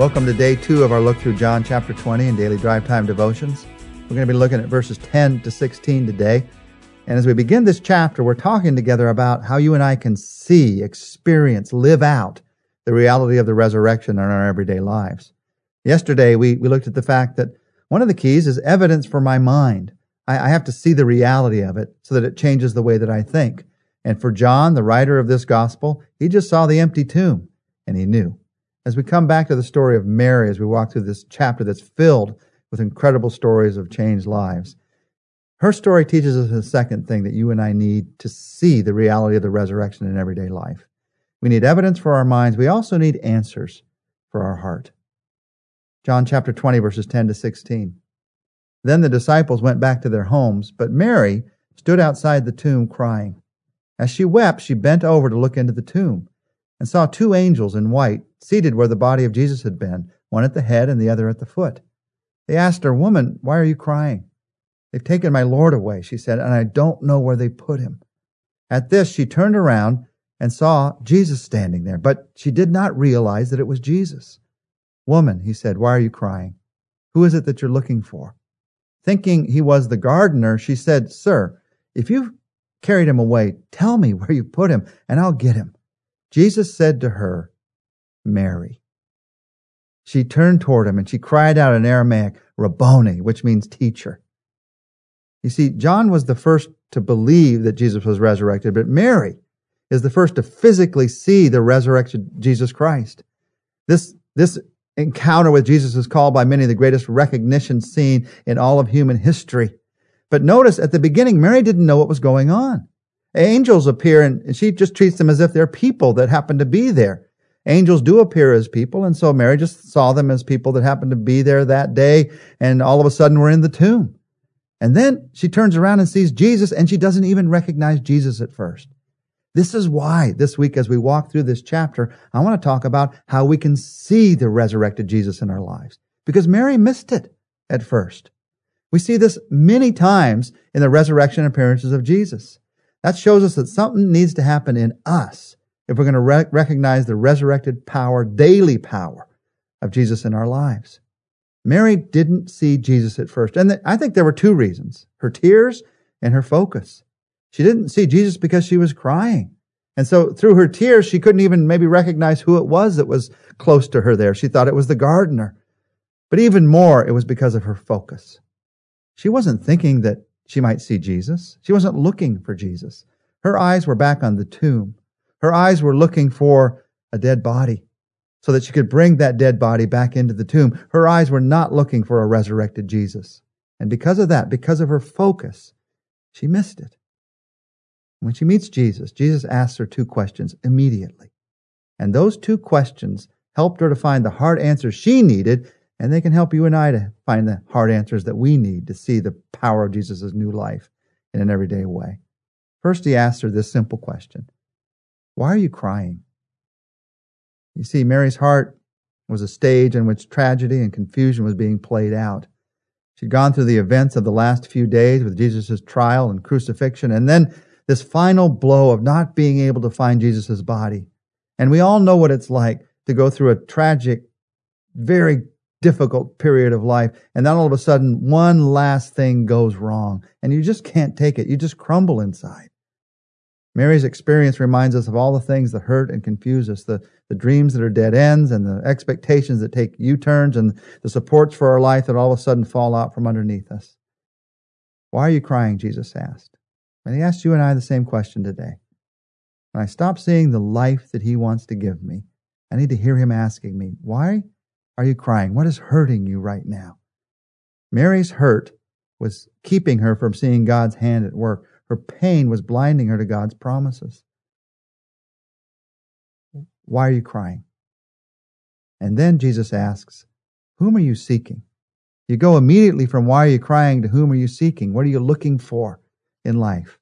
Welcome to day two of our look through John chapter 20 and daily drive time devotions. We're going to be looking at verses 10 to 16 today. And as we begin this chapter, we're talking together about how you and I can see, experience, live out the reality of the resurrection in our everyday lives. Yesterday, we, we looked at the fact that one of the keys is evidence for my mind. I, I have to see the reality of it so that it changes the way that I think. And for John, the writer of this gospel, he just saw the empty tomb and he knew. As we come back to the story of Mary, as we walk through this chapter that's filled with incredible stories of changed lives, her story teaches us a second thing that you and I need to see the reality of the resurrection in everyday life. We need evidence for our minds. We also need answers for our heart. John chapter 20, verses 10 to 16. Then the disciples went back to their homes, but Mary stood outside the tomb crying. As she wept, she bent over to look into the tomb and saw two angels in white seated where the body of Jesus had been, one at the head and the other at the foot. They asked her, Woman, why are you crying? They've taken my Lord away, she said, and I don't know where they put him. At this, she turned around and saw Jesus standing there, but she did not realize that it was Jesus. Woman, he said, why are you crying? Who is it that you're looking for? Thinking he was the gardener, she said, Sir, if you've carried him away, tell me where you put him, and I'll get him. Jesus said to her, Mary. She turned toward him and she cried out in Aramaic, Rabboni, which means teacher. You see, John was the first to believe that Jesus was resurrected, but Mary is the first to physically see the resurrected Jesus Christ. This, this encounter with Jesus is called by many the greatest recognition scene in all of human history. But notice at the beginning, Mary didn't know what was going on. Angels appear and she just treats them as if they're people that happen to be there. Angels do appear as people, and so Mary just saw them as people that happened to be there that day, and all of a sudden we're in the tomb. And then she turns around and sees Jesus, and she doesn't even recognize Jesus at first. This is why this week, as we walk through this chapter, I want to talk about how we can see the resurrected Jesus in our lives. Because Mary missed it at first. We see this many times in the resurrection appearances of Jesus. That shows us that something needs to happen in us if we're going to re- recognize the resurrected power, daily power of Jesus in our lives. Mary didn't see Jesus at first. And th- I think there were two reasons her tears and her focus. She didn't see Jesus because she was crying. And so through her tears, she couldn't even maybe recognize who it was that was close to her there. She thought it was the gardener. But even more, it was because of her focus. She wasn't thinking that she might see Jesus. She wasn't looking for Jesus. Her eyes were back on the tomb. Her eyes were looking for a dead body so that she could bring that dead body back into the tomb. Her eyes were not looking for a resurrected Jesus. And because of that, because of her focus, she missed it. When she meets Jesus, Jesus asks her two questions immediately. And those two questions helped her to find the hard answer she needed, and they can help you and I to find the hard answers that we need to see the power of Jesus' new life in an everyday way. First, he asked her this simple question why are you crying? You see, Mary's heart was a stage in which tragedy and confusion was being played out. She'd gone through the events of the last few days with Jesus' trial and crucifixion, and then this final blow of not being able to find Jesus' body. And we all know what it's like to go through a tragic, very difficult period of life, and then all of a sudden, one last thing goes wrong, and you just can't take it. You just crumble inside. Mary's experience reminds us of all the things that hurt and confuse us, the, the dreams that are dead ends and the expectations that take U-turns and the supports for our life that all of a sudden fall out from underneath us. Why are you crying? Jesus asked. And he asked you and I the same question today. When I stop seeing the life that he wants to give me, I need to hear him asking me, why are you crying? What is hurting you right now? Mary's hurt was keeping her from seeing God's hand at work. Her pain was blinding her to God's promises. Why are you crying? And then Jesus asks, Whom are you seeking? You go immediately from why are you crying to whom are you seeking? What are you looking for in life?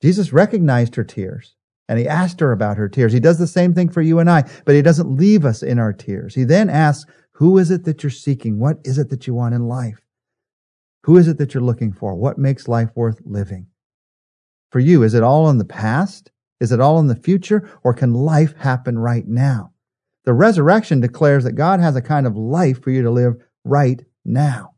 Jesus recognized her tears and he asked her about her tears. He does the same thing for you and I, but he doesn't leave us in our tears. He then asks, Who is it that you're seeking? What is it that you want in life? Who is it that you're looking for? What makes life worth living? for you? Is it all in the past? Is it all in the future? Or can life happen right now? The resurrection declares that God has a kind of life for you to live right now.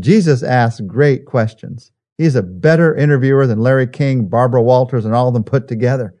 Jesus asks great questions. He's a better interviewer than Larry King, Barbara Walters, and all of them put together.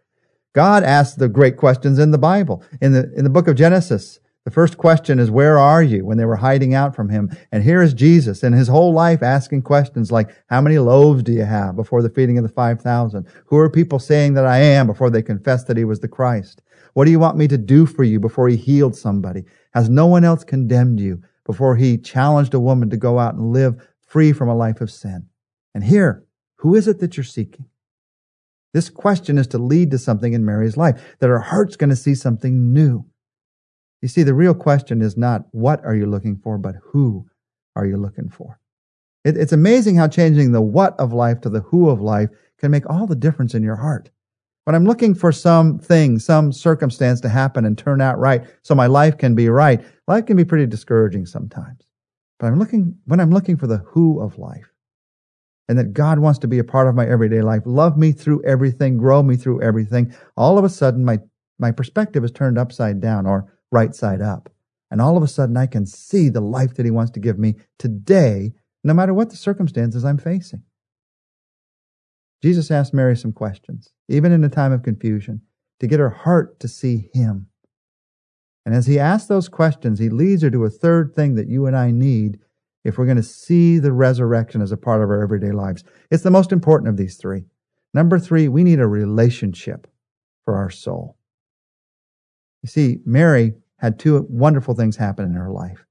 God asks the great questions in the Bible. In the, in the book of Genesis, the first question is, where are you when they were hiding out from him? And here is Jesus in his whole life asking questions like, how many loaves do you have before the feeding of the 5,000? Who are people saying that I am before they confess that he was the Christ? What do you want me to do for you before he healed somebody? Has no one else condemned you before he challenged a woman to go out and live free from a life of sin? And here, who is it that you're seeking? This question is to lead to something in Mary's life, that her heart's going to see something new. You see, the real question is not what are you looking for, but who are you looking for? It, it's amazing how changing the what of life to the who of life can make all the difference in your heart. When I'm looking for some thing, some circumstance to happen and turn out right so my life can be right, life can be pretty discouraging sometimes. But I'm looking, when I'm looking for the who of life, and that God wants to be a part of my everyday life, love me through everything, grow me through everything, all of a sudden my, my perspective is turned upside down or right side up. And all of a sudden I can see the life that He wants to give me today, no matter what the circumstances I'm facing. Jesus asked Mary some questions, even in a time of confusion, to get her heart to see Him. And as He asks those questions, He leads her to a third thing that you and I need if we're going to see the resurrection as a part of our everyday lives. It's the most important of these three. Number three, we need a relationship for our soul. You see, Mary had two wonderful things happen in her life.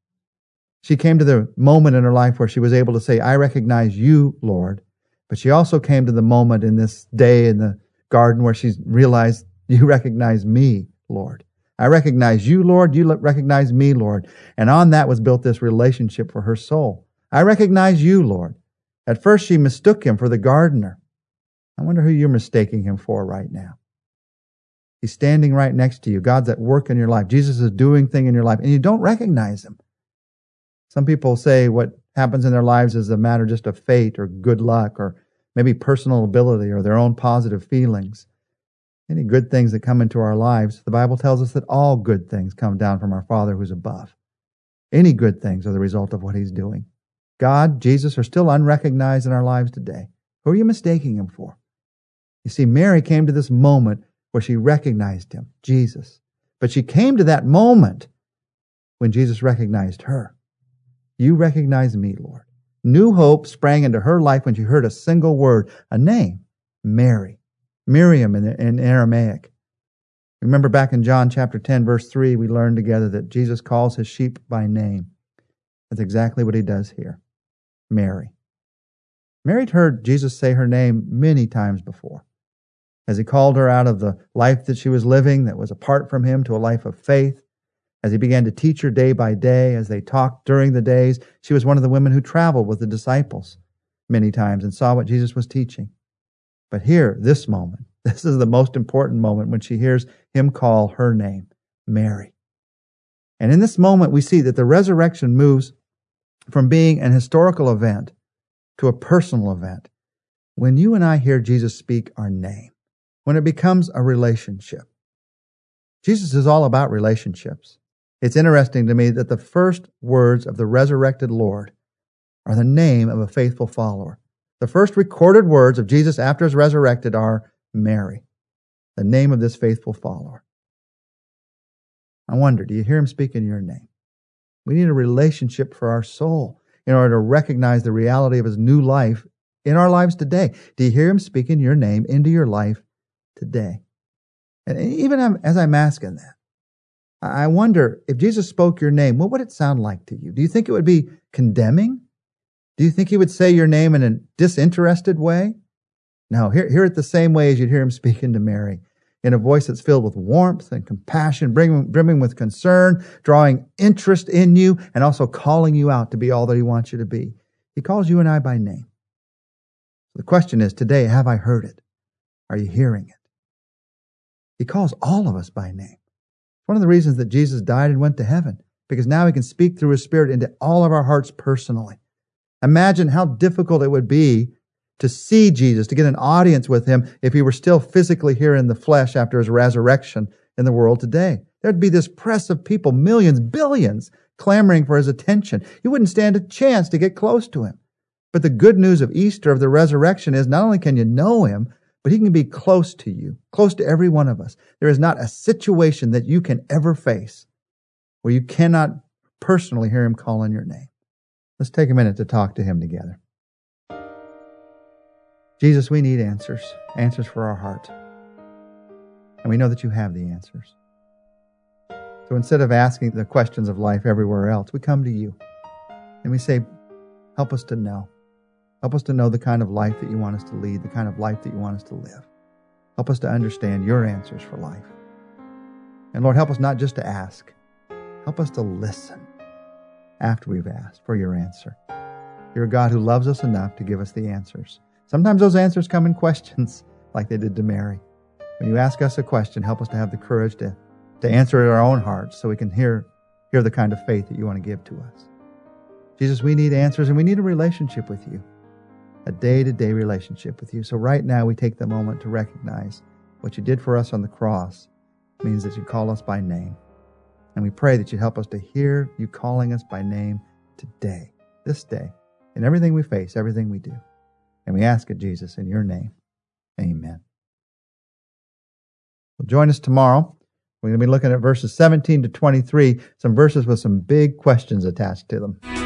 She came to the moment in her life where she was able to say, I recognize you, Lord, but she also came to the moment in this day in the garden where she realized, You recognize me. I recognize you, Lord. You recognize me, Lord. And on that was built this relationship for her soul. I recognize you, Lord. At first, she mistook him for the gardener. I wonder who you're mistaking him for right now. He's standing right next to you. God's at work in your life. Jesus is doing thing in your life, and you don't recognize him. Some people say what happens in their lives is a matter just of fate or good luck or maybe personal ability or their own positive feelings. Any good things that come into our lives, the Bible tells us that all good things come down from our Father who's above. Any good things are the result of what he's doing. God, Jesus are still unrecognized in our lives today. Who are you mistaking him for? You see, Mary came to this moment where she recognized him, Jesus. But she came to that moment when Jesus recognized her. You recognize me, Lord. New hope sprang into her life when she heard a single word, a name, Mary, Miriam in, in Aramaic. Remember back in John chapter 10, verse 3, we learned together that Jesus calls his sheep by name. That's exactly what he does here. Mary. Mary had heard Jesus say her name many times before. As he called her out of the life that she was living that was apart from him to a life of faith, as he began to teach her day by day, as they talked during the days, she was one of the women who traveled with the disciples many times and saw what Jesus was teaching. But here, this moment, this is the most important moment when she hears him call her name, Mary. And in this moment, we see that the resurrection moves from being an historical event to a personal event. When you and I hear Jesus speak our name, when it becomes a relationship, Jesus is all about relationships. It's interesting to me that the first words of the resurrected Lord are the name of a faithful follower. The first recorded words of Jesus after his resurrected are Mary, the name of this faithful follower. I wonder, do you hear him speak in your name? We need a relationship for our soul in order to recognize the reality of his new life in our lives today. Do you hear him speaking your name into your life today? And even as I'm asking that, I wonder if Jesus spoke your name, what would it sound like to you? Do you think it would be condemning? Do you think he would say your name in a disinterested way? No, hear, hear it the same way as you'd hear him speaking to Mary, in a voice that's filled with warmth and compassion, brimming, brimming with concern, drawing interest in you, and also calling you out to be all that he wants you to be. He calls you and I by name. The question is today, have I heard it? Are you hearing it? He calls all of us by name. It's one of the reasons that Jesus died and went to heaven, because now he can speak through his spirit into all of our hearts personally. Imagine how difficult it would be to see Jesus, to get an audience with him if he were still physically here in the flesh after his resurrection in the world today. There'd be this press of people, millions, billions, clamoring for his attention. You wouldn't stand a chance to get close to him. But the good news of Easter, of the resurrection, is not only can you know him, but he can be close to you, close to every one of us. There is not a situation that you can ever face where you cannot personally hear him call on your name. Let's take a minute to talk to him together. Jesus, we need answers, answers for our heart. And we know that you have the answers. So instead of asking the questions of life everywhere else, we come to you and we say, Help us to know. Help us to know the kind of life that you want us to lead, the kind of life that you want us to live. Help us to understand your answers for life. And Lord, help us not just to ask, help us to listen after we've asked for your answer. You're a God who loves us enough to give us the answers. Sometimes those answers come in questions, like they did to Mary. When you ask us a question, help us to have the courage to, to answer it in our own hearts so we can hear, hear the kind of faith that you want to give to us. Jesus, we need answers and we need a relationship with you, a day to day relationship with you. So right now, we take the moment to recognize what you did for us on the cross means that you call us by name. And we pray that you help us to hear you calling us by name today, this day, in everything we face, everything we do. And we ask it, Jesus, in your name. Amen. Well, join us tomorrow. We're going to be looking at verses 17 to 23, some verses with some big questions attached to them.